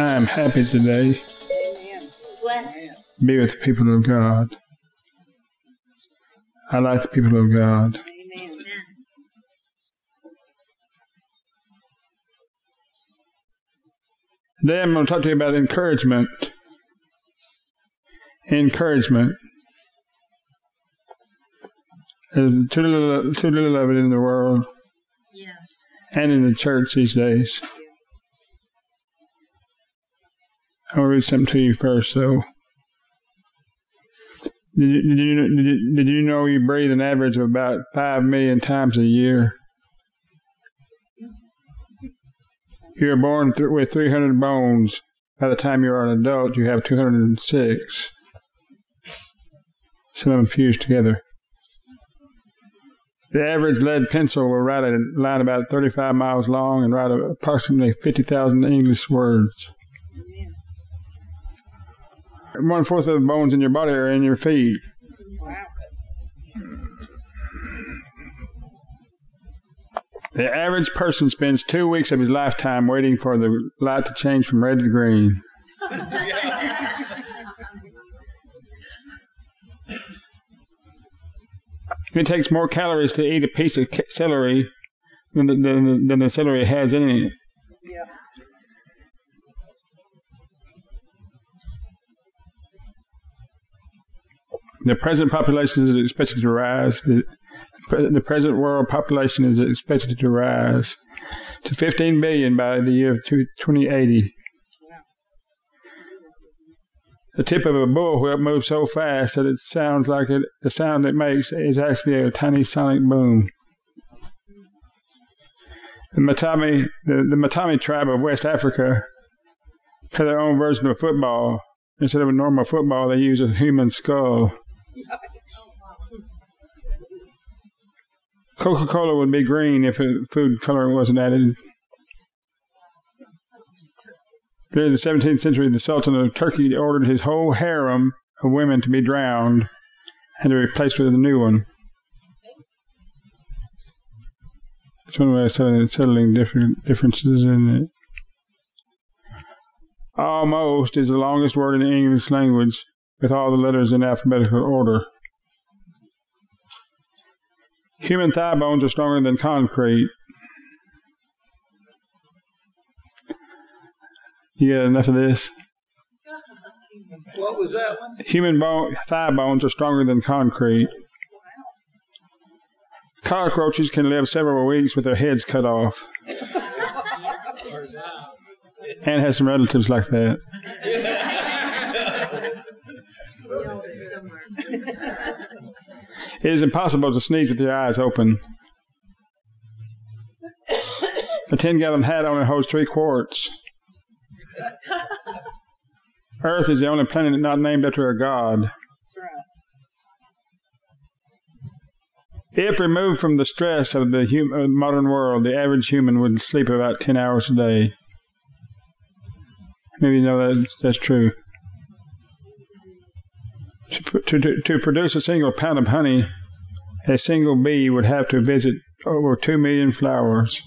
I am happy today Blessed. be with the people of God. I like the people of God. Amen. Today I'm going to talk to you about encouragement. Encouragement. There's too little, too little of it in the world Yeah. and in the church these days. I'll read something to you first, though. Did you, did, you, did, you, did you know you breathe an average of about 5 million times a year? You are born th- with 300 bones. By the time you are an adult, you have 206. Some of them fused together. The average lead pencil will write a line about 35 miles long and write approximately 50,000 English words. One fourth of the bones in your body are in your feet. The average person spends two weeks of his lifetime waiting for the light to change from red to green. It takes more calories to eat a piece of celery than the, than, than the celery has in it. Yeah. The present population is expected to rise. The, the present world population is expected to rise to 15 billion by the year 2080. The tip of a bullwhip moves so fast that it sounds like it, the sound it makes is actually a tiny sonic boom. The Matami, the, the Matami tribe of West Africa play their own version of football. Instead of a normal football, they use a human skull. Coca Cola would be green if food coloring wasn't added. During the 17th century, the Sultan of Turkey ordered his whole harem of women to be drowned and to be replaced with a new one. That's one way of settling different differences in it. Almost is the longest word in the English language, with all the letters in alphabetical order. Human thigh bones are stronger than concrete. You got enough of this? What was that one? Human bone, thigh bones are stronger than concrete. Cockroaches can live several weeks with their heads cut off. And has some relatives like that. It is impossible to sneeze with your eyes open. A 10 gallon hat only holds three quarts. Earth is the only planet not named after a god. If removed from the stress of the hum- uh, modern world, the average human would sleep about 10 hours a day. Maybe you know that that's true. To, to, to, produce a single pound of honey, a single bee would have to visit over 2 million flowers.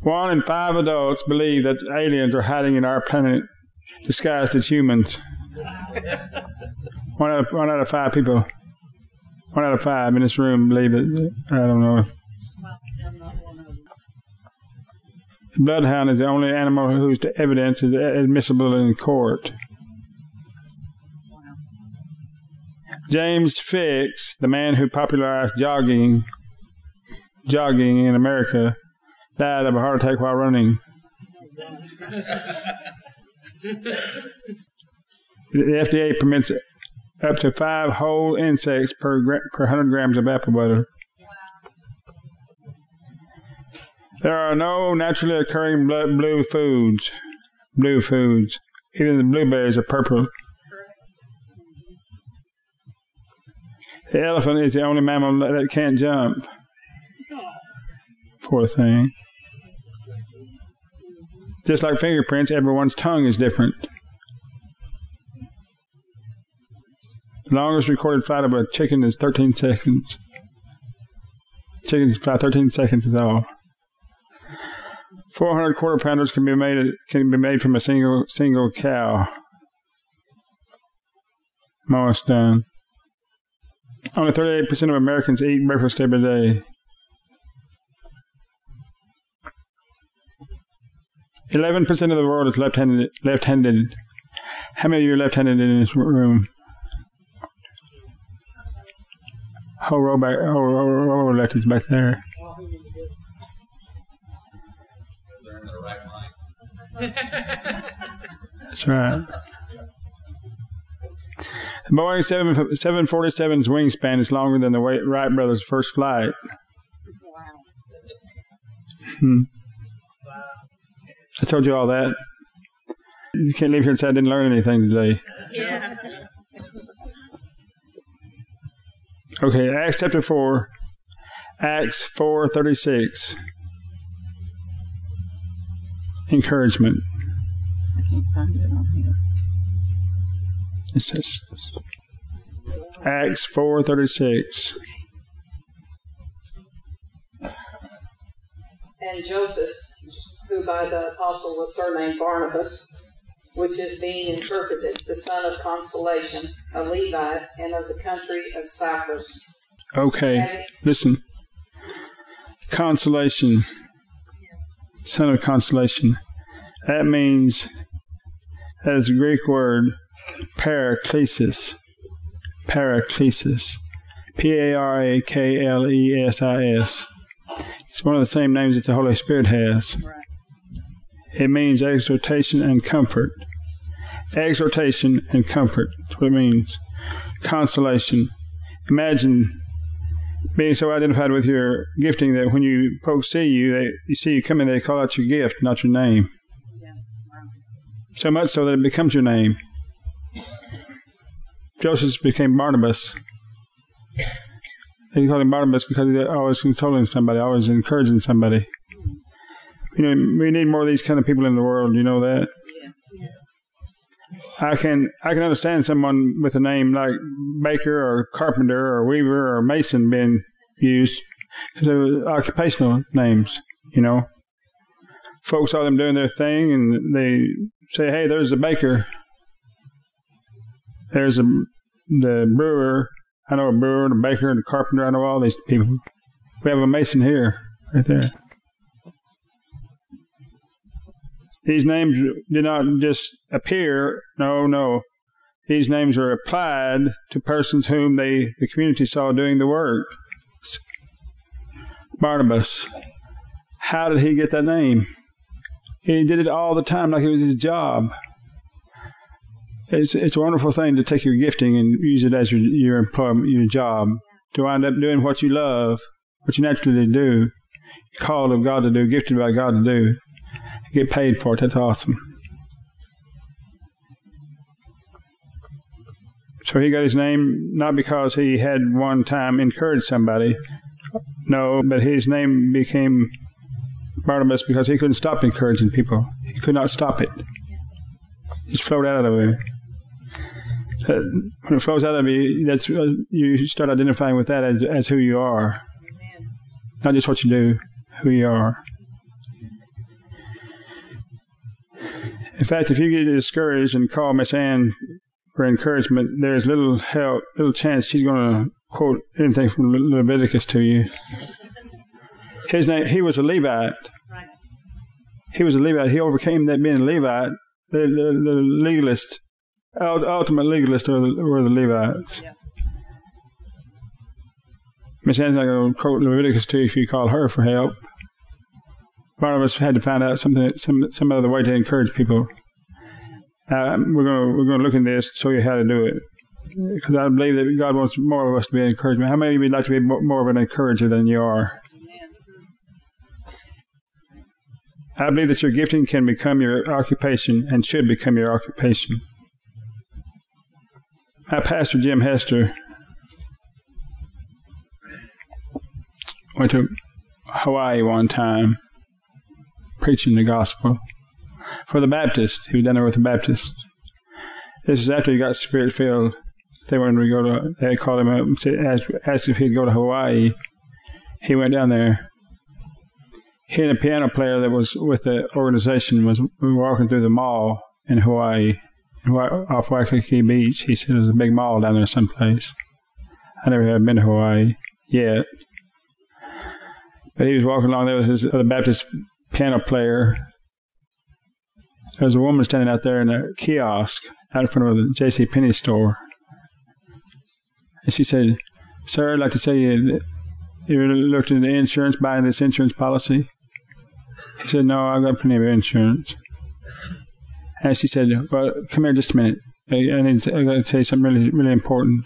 One in five adults believe that aliens are hiding in our planet disguised as humans. One out of, one out of five people, one out of five in this room believe it. I don't know. Bloodhound is the only animal whose evidence is admissible in court. James Fixx, the man who popularized jogging, jogging in America, died of a heart attack while running. The FDA permits up to five whole insects per gra- per hundred grams of apple butter. There are no naturally occurring blue foods. Blue foods. Even the blueberries are purple. The elephant is the only mammal that can't jump. Poor thing. Just like fingerprints, everyone's tongue is different. The longest recorded flight of a chicken is 13 seconds. Chickens fly 13 seconds is all. 400 quarter pounders can be made can be made from a single single cow. Almost done. Only 38% of Americans eat breakfast every day. 11% of the world is left-handed. Left-handed. How many of you are left-handed in this room? Whole row back, whole row, row left is back there. They're in the right mind. That's right. The Boeing 7, 747's wingspan is longer than the Wright brothers' first flight. Wow. Hmm. I told you all that. You can't leave here and say I didn't learn anything today. Yeah. Okay, Acts chapter 4. Acts 4.36. Encouragement. I can't find it on here. It says Acts 4.36. And Joseph, who by the apostle was surnamed Barnabas, which is being interpreted the son of consolation, a Levite, and of the country of Cyprus. Okay, Having- listen. Consolation. Son of consolation. That means, that is a Greek word, paraklesis. Paraklesis. P A R A K L E S I S. It's one of the same names that the Holy Spirit has. It means exhortation and comfort. Exhortation and comfort. That's what it means. Consolation. Imagine being so identified with your gifting that when you folks see you, they you see you coming, they call out your gift, not your name. So much so that it becomes your name. Joseph became Barnabas. They called him Barnabas because he always consoling somebody, always encouraging somebody. You know, we need more of these kind of people in the world. You know that. I can I can understand someone with a name like Baker or Carpenter or Weaver or Mason being used because they're occupational names. You know, folks saw them doing their thing and they say, "Hey, there's a baker. There's a the brewer. I know a brewer, the baker, the carpenter. I know all these people. We have a mason here, right there." These names did not just appear. No, no. These names are applied to persons whom they, the community saw doing the work. Barnabas. How did he get that name? He did it all the time like it was his job. It's, it's a wonderful thing to take your gifting and use it as your, your employment, your job, to wind up doing what you love, what you naturally do, called of God to do, gifted by God to do get paid for it. That's awesome. So he got his name not because he had one time encouraged somebody. No, but his name became Barnabas because he couldn't stop encouraging people. He could not stop it. It just flowed out of him. Uh, when it flows out of you, that's uh, you start identifying with that as as who you are, not just what you do, who you are. In fact, if you get discouraged and call Miss Ann for encouragement, there's little help, little chance she's going to quote anything from Le- Leviticus to you. His name, he was a Levite. Right. He was a Levite. He overcame that being a Levite. The, the, the legalist, ultimate legalist were the, were the Levites. Yeah. Miss Ann's not going to quote Leviticus to you if you call her for help. Barnabas had to find out something, some some other way to encourage people. Uh, we're going to we're going to look in this, show you how to do it, because I believe that God wants more of us to be encouragement. How many of you would like to be more of an encourager than you are? I believe that your gifting can become your occupation and should become your occupation. My pastor, Jim Hester, went to Hawaii one time preaching the gospel for the Baptist. He was down there with the Baptist. This is after he got spirit filled. They wanted to go to, they called him up and asked, asked if he'd go to Hawaii. He went down there. He and a piano player that was with the organization was walking through the mall in Hawaii, off Waikiki Beach. He said there's a big mall down there someplace. I never have been to Hawaii yet. But he was walking along there with his other Baptist piano player. There was a woman standing out there in a kiosk out in front of the J.C. Penney store. And she said, Sir, I'd like to tell you that you looked into insurance, buying this insurance policy? He said, No, I've got plenty of insurance. And she said, Well, come here just a minute. I, need to, I got to tell you something really, really important.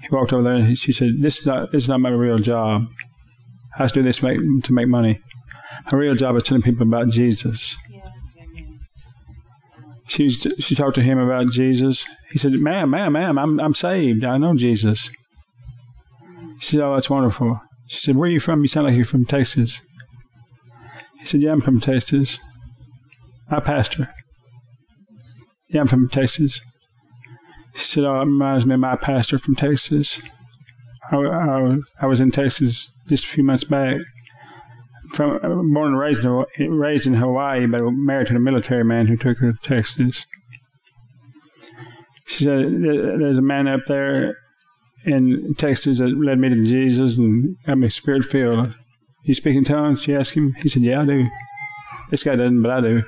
He walked over there and she said, This is not, this is not my real job. I have to do this to make, to make money. My real job is telling people about Jesus. She, she talked to him about Jesus. He said, Ma'am, ma'am, ma'am, I'm, I'm saved. I know Jesus. She said, Oh, that's wonderful. She said, Where are you from? You sound like you're from Texas. He said, Yeah, I'm from Texas. I pastor. Yeah, I'm from Texas. She said, Oh, it reminds me of my pastor from Texas. I, I, I was in Texas just a few months back. From born and raised in, raised in Hawaii, but married to a military man who took her to Texas. She said, "There's a man up there in Texas that led me to Jesus and got me spirit filled. You speak in tongues?" She asked him. He said, "Yeah, I do." This guy doesn't, but I do.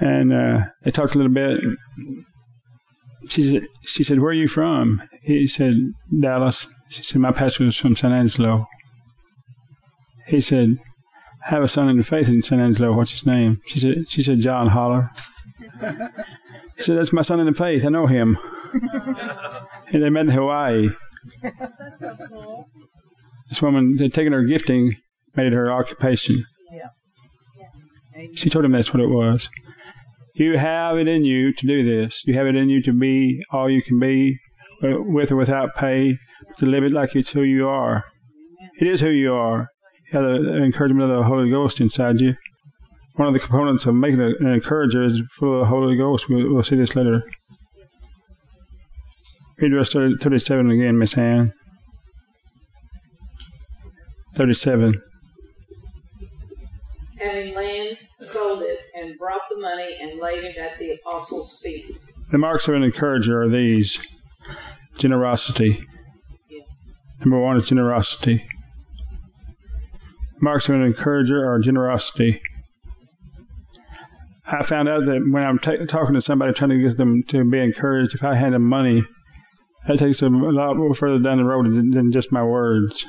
And uh, they talked a little bit. She said, "She said, where are you from?" He said, "Dallas." She said, "My pastor was from San Angelo." He said, I have a son in the faith in San Angelo. What's his name? She said, she said, John Hollar. He said, that's my son in the faith. I know him. and they met in Hawaii. That's so cool. This woman had taken her gifting, made it her occupation. Yes. Yes. She told him that's what it was. You have it in you to do this. You have it in you to be all you can be, uh, with or without pay, to live it like it's who you are. It is who you are. You have the encouragement of the Holy Ghost inside you. One of the components of making an encourager is full of the Holy Ghost. We'll, we'll see this later. Read verse 37 again, Miss Ann. 37. Having land, sold it, and brought the money and laid it at the apostles' feet. The marks of an encourager are these generosity. Number one is generosity. Marks of an encourager are generosity. I found out that when I'm ta- talking to somebody trying to get them to be encouraged, if I hand them money, that takes them a lot further down the road than, than just my words.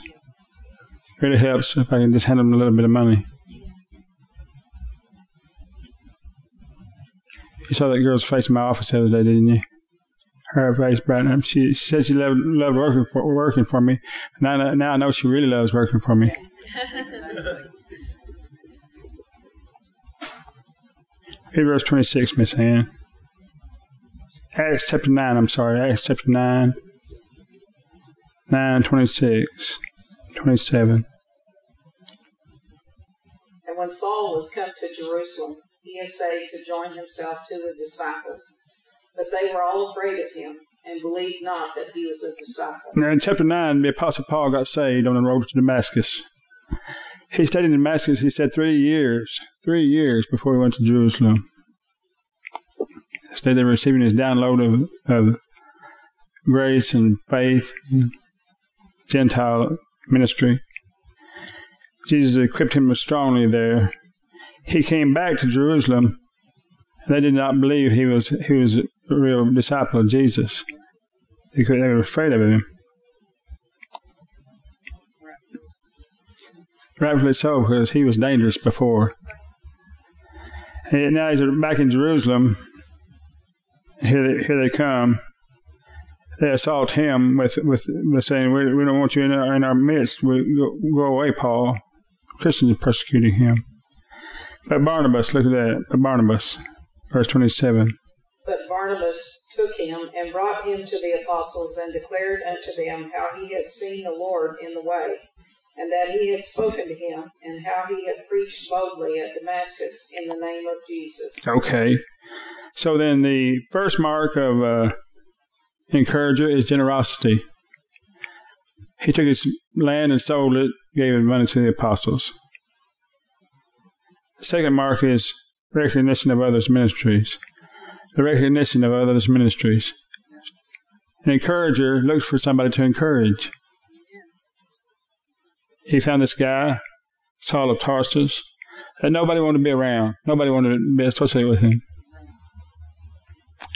It really helps if I can just hand them a little bit of money. You saw that girl's face in my office the other day, didn't you? Her face brightened up. She, she said she loved, loved working for working for me. Now, now I know she really loves working for me. Read verse 26, Miss Ann. Acts chapter 9, I'm sorry. Acts chapter 9, 9, 26, 27. And when Saul was come to Jerusalem, he essayed to join himself to the disciples. But they were all afraid of him and believed not that he was a disciple. Now, in chapter 9, the Apostle Paul got saved on the road to Damascus. He stayed in Damascus, he said, three years, three years before he went to Jerusalem. Stayed there receiving his download of, of grace and faith, and Gentile ministry. Jesus equipped him strongly there. He came back to Jerusalem. They did not believe he was he was a real disciple of Jesus. They, could, they were afraid of him. Rightfully so, because he was dangerous before. And now he's back in Jerusalem. Here they, here they come. They assault him with with, with saying, we, "We don't want you in our, in our midst. We, go, go away, Paul. Christians are persecuting him. But Barnabas, look at that. But Barnabas, verse 27. But Barnabas took him and brought him to the apostles and declared unto them how he had seen the Lord in the way, and that he had spoken to him, and how he had preached boldly at Damascus in the name of Jesus. Okay. So then the first mark of uh, encourager is generosity. He took his land and sold it, gave it money to the apostles. Second mark is recognition of others' ministries. The recognition of others' ministries. An encourager looks for somebody to encourage. He found this guy, Saul of Tarsus, that nobody wanted to be around. Nobody wanted to be associated with him.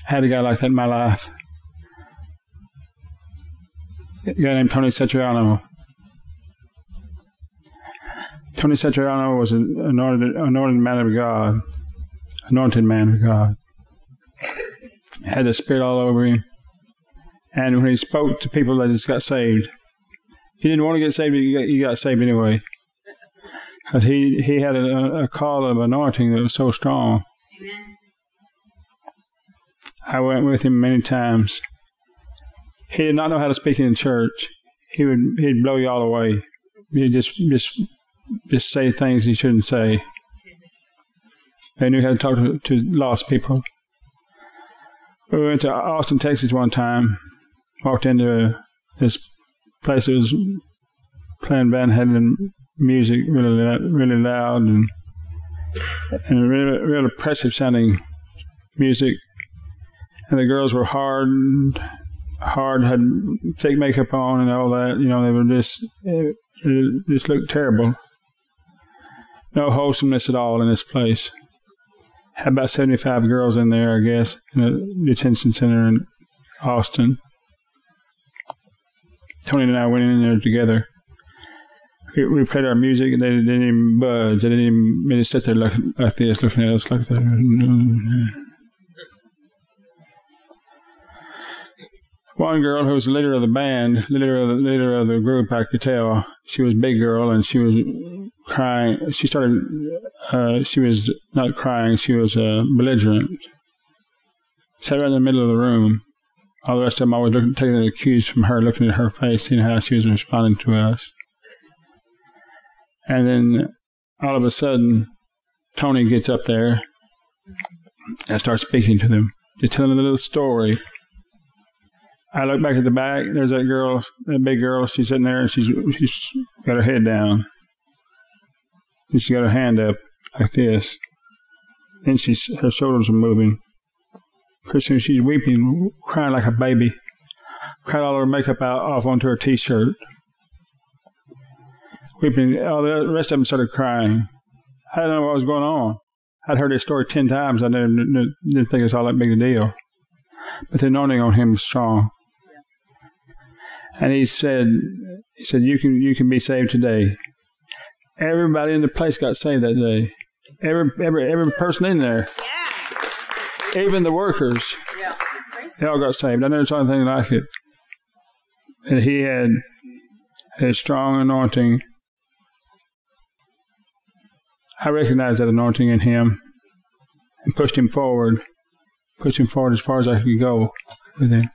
I had a guy like that in my life. A guy named Tony Cetriano. Tony Cetriano was an anointed, anointed man of God, anointed man of God. Had the Spirit all over him. And when he spoke to people, they just got saved. He didn't want to get saved, but he got, he got saved anyway. Because he, he had a, a call of anointing that was so strong. I went with him many times. He did not know how to speak in church. He would he'd blow you all away. He'd just just just say things he shouldn't say. He knew how to talk to, to lost people. We went to Austin, Texas one time. Walked into this place that was playing Van Halen music really really loud and and really, really oppressive sounding music and the girls were hard, hard, had fake makeup on and all that. You know, they were just, it, it just looked terrible. No wholesomeness at all in this place. Had about 75 girls in there, I guess, in a detention center in Austin. Tony and I went in there together. We, we played our music and they didn't even budge. They didn't even they just sit there like, like this, looking at us like that. One girl who was the leader of the band, leader of the leader of the group, I could tell. She was a big girl and she was crying. She started. Uh, she was not crying. She was uh, belligerent. Sat right in the middle of the room. All the rest of them always looking, taking the cues from her, looking at her face, seeing how she was responding to us. And then all of a sudden, Tony gets up there and starts speaking to them, just telling a little story I look back at the back. There's that girl, that big girl. She's sitting there and she's she's got her head down. And she's got her hand up like this. Then she's her shoulders are moving. Soon she's weeping, crying like a baby. Cried all her makeup out off onto her t-shirt. Weeping. All the rest of them started crying. I didn't know what was going on. I'd heard this story ten times. I didn't, didn't think it was all that big a deal. But the anointing on him was strong and he said, he said, you can you can be saved today. Everybody in the place got saved that day. Every every every person in there, Yeah. even the workers, Yeah. they all got saved. I never saw anything like it. And he had a strong anointing. I recognized that anointing in him and pushed him forward, pushed him forward as far as I could go with him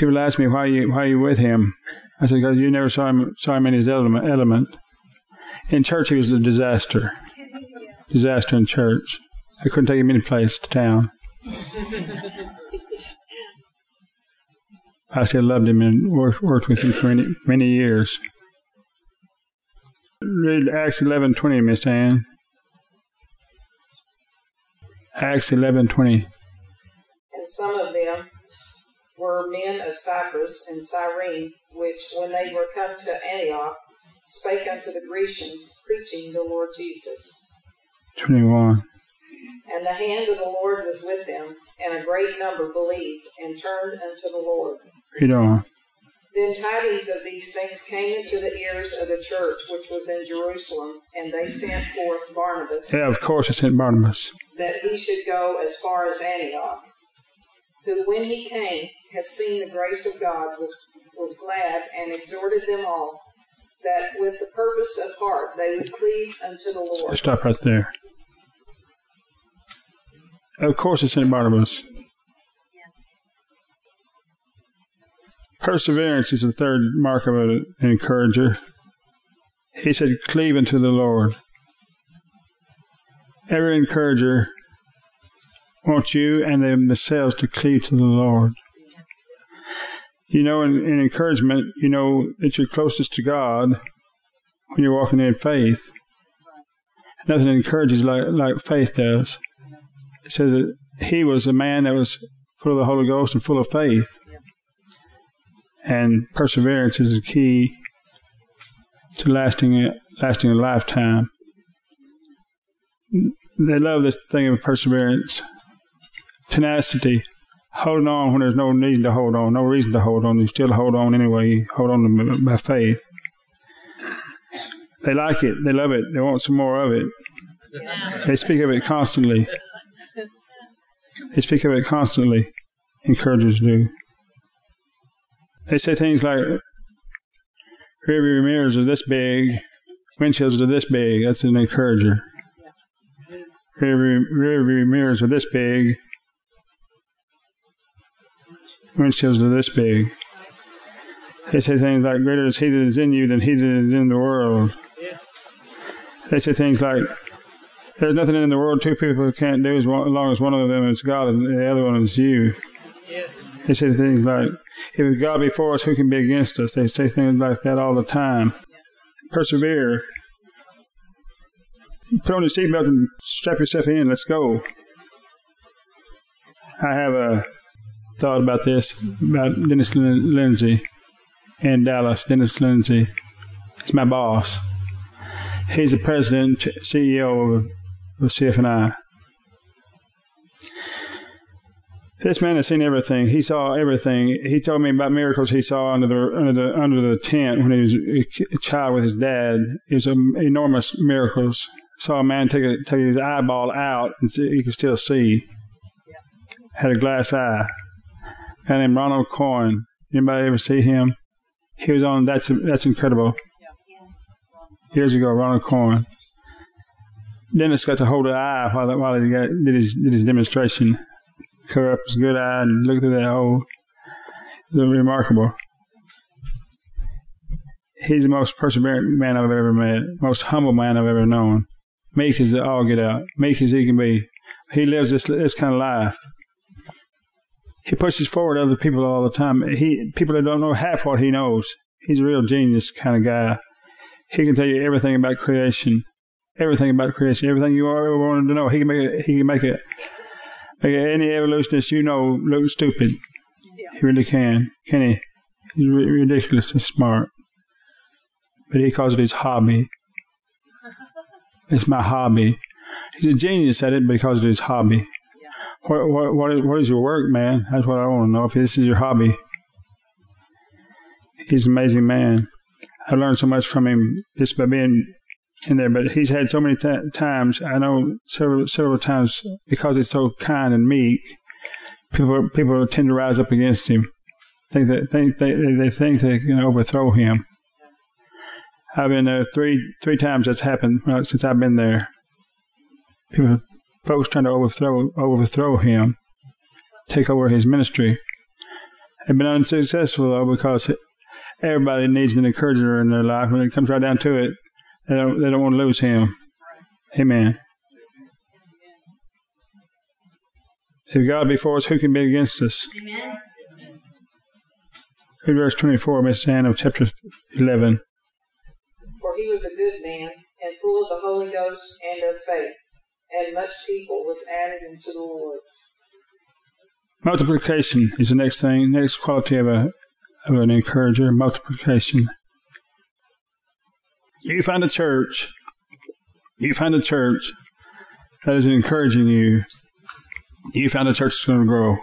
people ask me why you why you with him. I said because you never saw him saw him in his element. Element in church, he was a disaster. Disaster in church. I couldn't take him any place to town. I still loved him and worked, worked with him for many, many years. Read Acts eleven twenty, Miss Ann. Acts eleven twenty. And some of them were men of Cyprus and Cyrene, which, when they were come to Antioch, spake unto the Grecians, preaching the Lord Jesus. 21. And the hand of the Lord was with them, and a great number believed and turned unto the Lord. Read on. Then tidings of these things came into the ears of the church which was in Jerusalem, and they sent forth Barnabas, Yeah, of course, I sent Barnabas. that he should go as far as Antioch. Who, when he came, had seen the grace of God, was, was glad, and exhorted them all, that with the purpose of heart they would cleave unto the Lord. Stop right there. Of course, it's St. Barnabas. Perseverance is the third mark of an encourager. He said, cleave unto the Lord. Every encourager wants you and them themselves to cleave to the Lord. You know, in, in encouragement, you know that you're closest to God when you're walking in faith. Nothing encourages like, like faith does. It says that he was a man that was full of the Holy Ghost and full of faith. And perseverance is the key to lasting a, lasting a lifetime. They love this thing of perseverance, tenacity, holding on when there's no need to hold on, no reason to hold on. You still hold on anyway. You hold on by faith. They like it. They love it. They want some more of it. They speak of it constantly. They speak of it constantly. Encouragers do. They say things like, rearview mirrors are this big, windshields are this big. That's an encourager. Rearview, rearview mirrors are this big, windshields are this big. They say things like, greater is he that is in you than he that is in the world. They say things like, there's nothing in the world two people can't do as, long as one of them is God and the other one is you. Yes. They say things like, if God be for us, who can be against us? They say things like that all the time. Persevere. Put on your seatbelt and strap yourself in. Let's go. I have a thought about this about Dennis Lindsay in Dallas. Dennis Lindsay is my boss. He's the president, CEO of, of CFNI. This man has seen everything. He saw everything. He told me about miracles he saw under the under the under the tent when he was a child with his dad. It was um, enormous miracles. Saw a man take a, take his eyeball out and see, he could still see. Had a glass eye. And then Ronald Coyne. Anybody ever see him? He was on. That's that's incredible. Years ago, Ronald Coyne. Dennis got to hold the eye while while he got, did his did his demonstration cover up his good eye and look through that hole. It's remarkable. He's the most perseverant man I've ever met, most humble man I've ever known. Meek as all get out, meek as he can be. He lives this this kind of life. He pushes forward other people all the time. He people that don't know half what he knows. He's a real genius kind of guy. He can tell you everything about creation, everything about creation, everything you ever wanted to know. He can make it. He can make it Make any evolutionist you know looks stupid. Yeah. He really can. Can he? He's ridiculously smart. But he calls it his hobby. it's my hobby. He's a genius at it, but he calls it his hobby. What, what, what, is, what is your work, man? That's what I want to know. If this is your hobby, he's an amazing man. I learned so much from him just by being in there, but he's had so many t- times. I know several several times because he's so kind and meek. People people tend to rise up against him. Think that think they they think they can overthrow him. I've been there three three times. That's happened uh, since I've been there. People, folks trying to overthrow overthrow him, take over his ministry. Have been unsuccessful though because everybody needs an encourager in their life. When it comes right down to it, they don't, they don't want to lose him. Amen. If God be for us, who can be against us? Amen. Read verse 24, Miss Ann of chapter 11. For he was a good man, and full of the Holy Ghost and of faith, and much people was added unto the Lord. Multiplication is the next thing, next quality of, a, of an encourager, multiplication. You find a church, you find a church that is encouraging you, you find a church that's going to grow.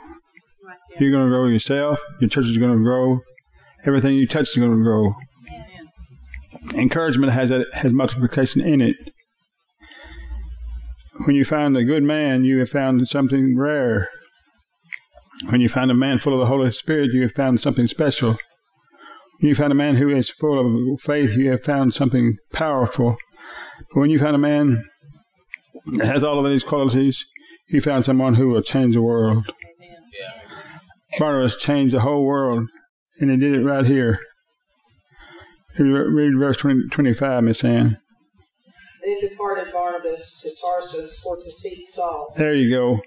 You're going to grow yourself, your church is going to grow, everything you touch is going to grow. Encouragement has a, has multiplication in it. When you find a good man, you have found something rare. When you find a man full of the Holy Spirit, you have found something special. When you find a man who is full of faith, you have found something powerful. But when you find a man that has all of these qualities, you found someone who will change the world. Barnabas changed the whole world, and he did it right here. Read verse 20, 25, Miss Ann. Then departed Barnabas to Tarsus for to seek Saul. There you go.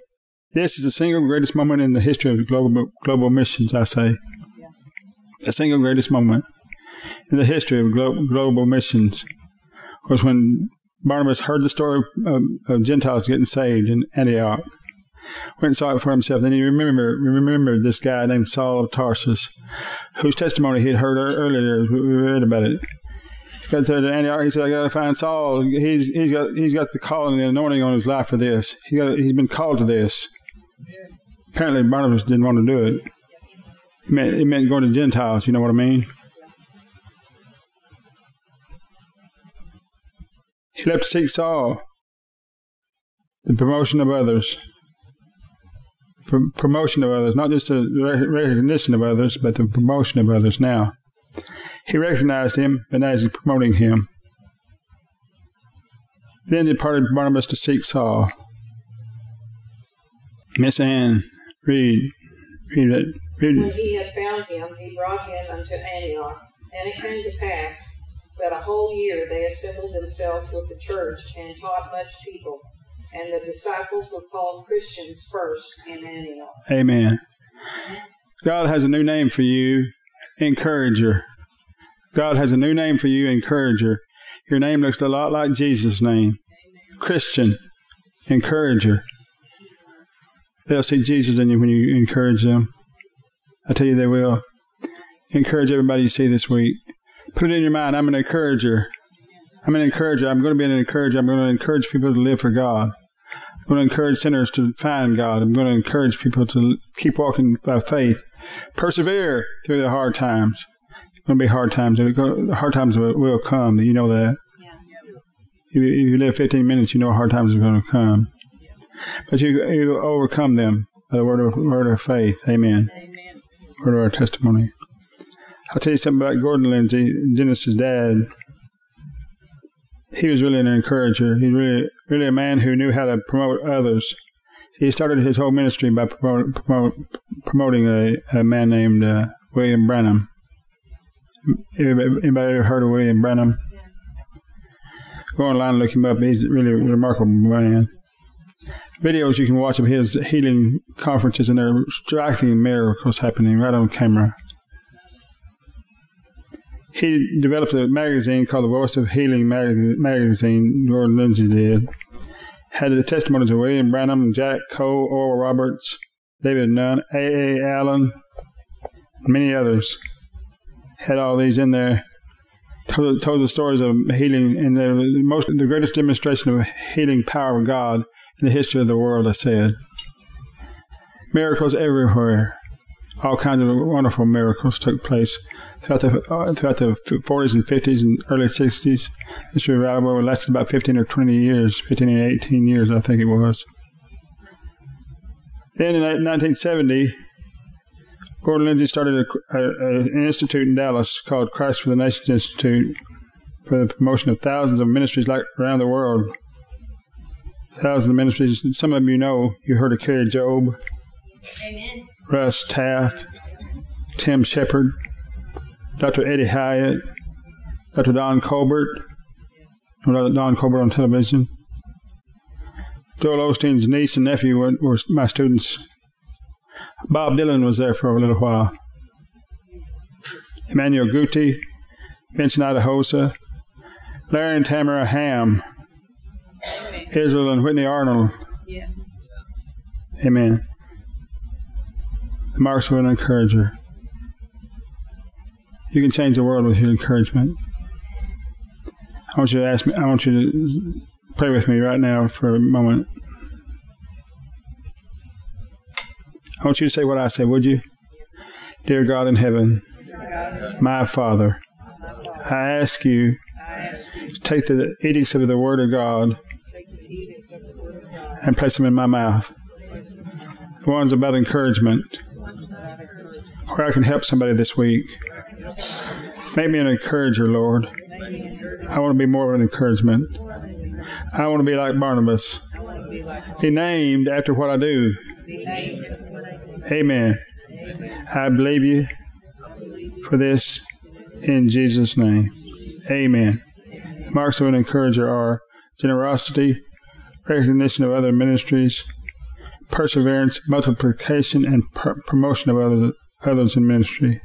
This is the single greatest moment in the history of global global missions. I say, the single greatest moment in the history of glo- global missions was when Barnabas heard the story of, of, Gentiles getting saved in Antioch. Went and saw it for himself. Then he remembered remembered this guy named Saul of Tarsus, whose testimony he had heard earlier. We read about it. He got to Antioch. He said, "I got to find Saul. He's he's got he's got the calling and the anointing on his life for this. He got he's been called to this." Apparently, Barnabas didn't want to do it. It meant, it meant going to Gentiles. You know what I mean? He left to seek Saul, the promotion of others. promotion of others, not just the recognition of others, but the promotion of others now. He recognized him, and now he's promoting him. Then departed Barnabas to seek Saul. Miss Anne, read. Read it. Read. When he had found him, he brought him unto Antioch. And it came to pass that a whole year they assembled themselves with the church and taught much people. And the disciples were called Christians first in Antioch. Amen. God has a new name for you, encourager. God has a new name for you, encourager. Your name looks a lot like Jesus' name. Christian, encourager. They'll see Jesus in you when you encourage them. I tell you they will. Encourage everybody you see this week. Put it in your mind, I'm an encourager. I'm an encourager. I'm going to be an encourager. I'm going to encourage people to live for God. I'm going to encourage sinners to find God. I'm going to encourage people to keep walking by faith. Persevere through the hard times. It's going to be hard times. The hard times will come. You know that. If you live 15 minutes, you know hard times are going to come. But you, you overcome them by the word of, word of faith. Amen. Amen. Word of our testimony. I'll tell you something about Gordon Lindsay, Dennis' dad. He was really an encourager. He's really, really a man who knew how to promote others. He started his whole ministry by promote, promote, promoting a, a man named uh, William Branham. Anybody ever heard of William Branham? Go online and look him up. He's a really remarkable man videos you can watch of his healing conferences, and there are striking miracles happening right on camera. He developed a magazine called the Voice of Healing mag- Magazine, Gordon Lindsay did. Had the testimonies of William Branham, Jack Coe, Oral Roberts, David Nunn, A. A. Allen, many others. Had all these in there. Told, told the stories of healing and the most, the greatest demonstration of healing power of God in the history of the world, I said. Miracles everywhere. All kinds of wonderful miracles took place throughout the, uh, throughout the 40s and 50s and early 60s. This revival lasted about 15 or 20 years, 15 and 18 years, I think it was. Then in 1970, Gordon Lindsay started a, a, a, an institute in Dallas called Christ for the Nations Institute for the promotion of thousands of ministries like around the world thousands of ministries. Some of them you know, you heard of Kari Jobe, Amen. Russ Taff, Tim Shepard, Dr. Eddie Hyatt, Dr. Don Colbert, Don Colbert on television. Joel Osteen's niece and nephew were, were my students. Bob Dylan was there for a little while. Emmanuel Guti, Benson Idahosa, Larry and Tamara Ham, Israel and Whitney Arnold. Yeah. Amen. The marks of an encourager. You can change the world with your encouragement. I want you to ask me. I want you to pray with me right now for a moment. I want you to say what I say, would you? Dear God in heaven, my Father, I ask you to take the edicts of the Word of God and place them in my mouth. The ones about encouragement, where I can help somebody this week. Make me an encourager, Lord. I want to be more of an encouragement. I want to be like Barnabas. Be named after what I do. Amen. I believe you for this in Jesus' name. Amen. Marks of an encourager are generosity, recognition of other ministries, perseverance, multiplication, and pr- promotion of other, others in ministry.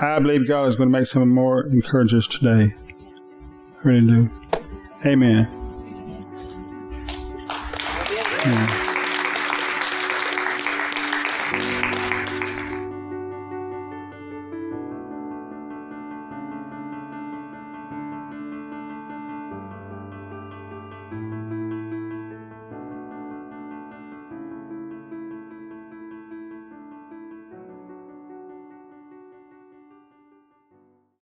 I believe God is going to make some more encouragers today. I really do. Amen. Amen.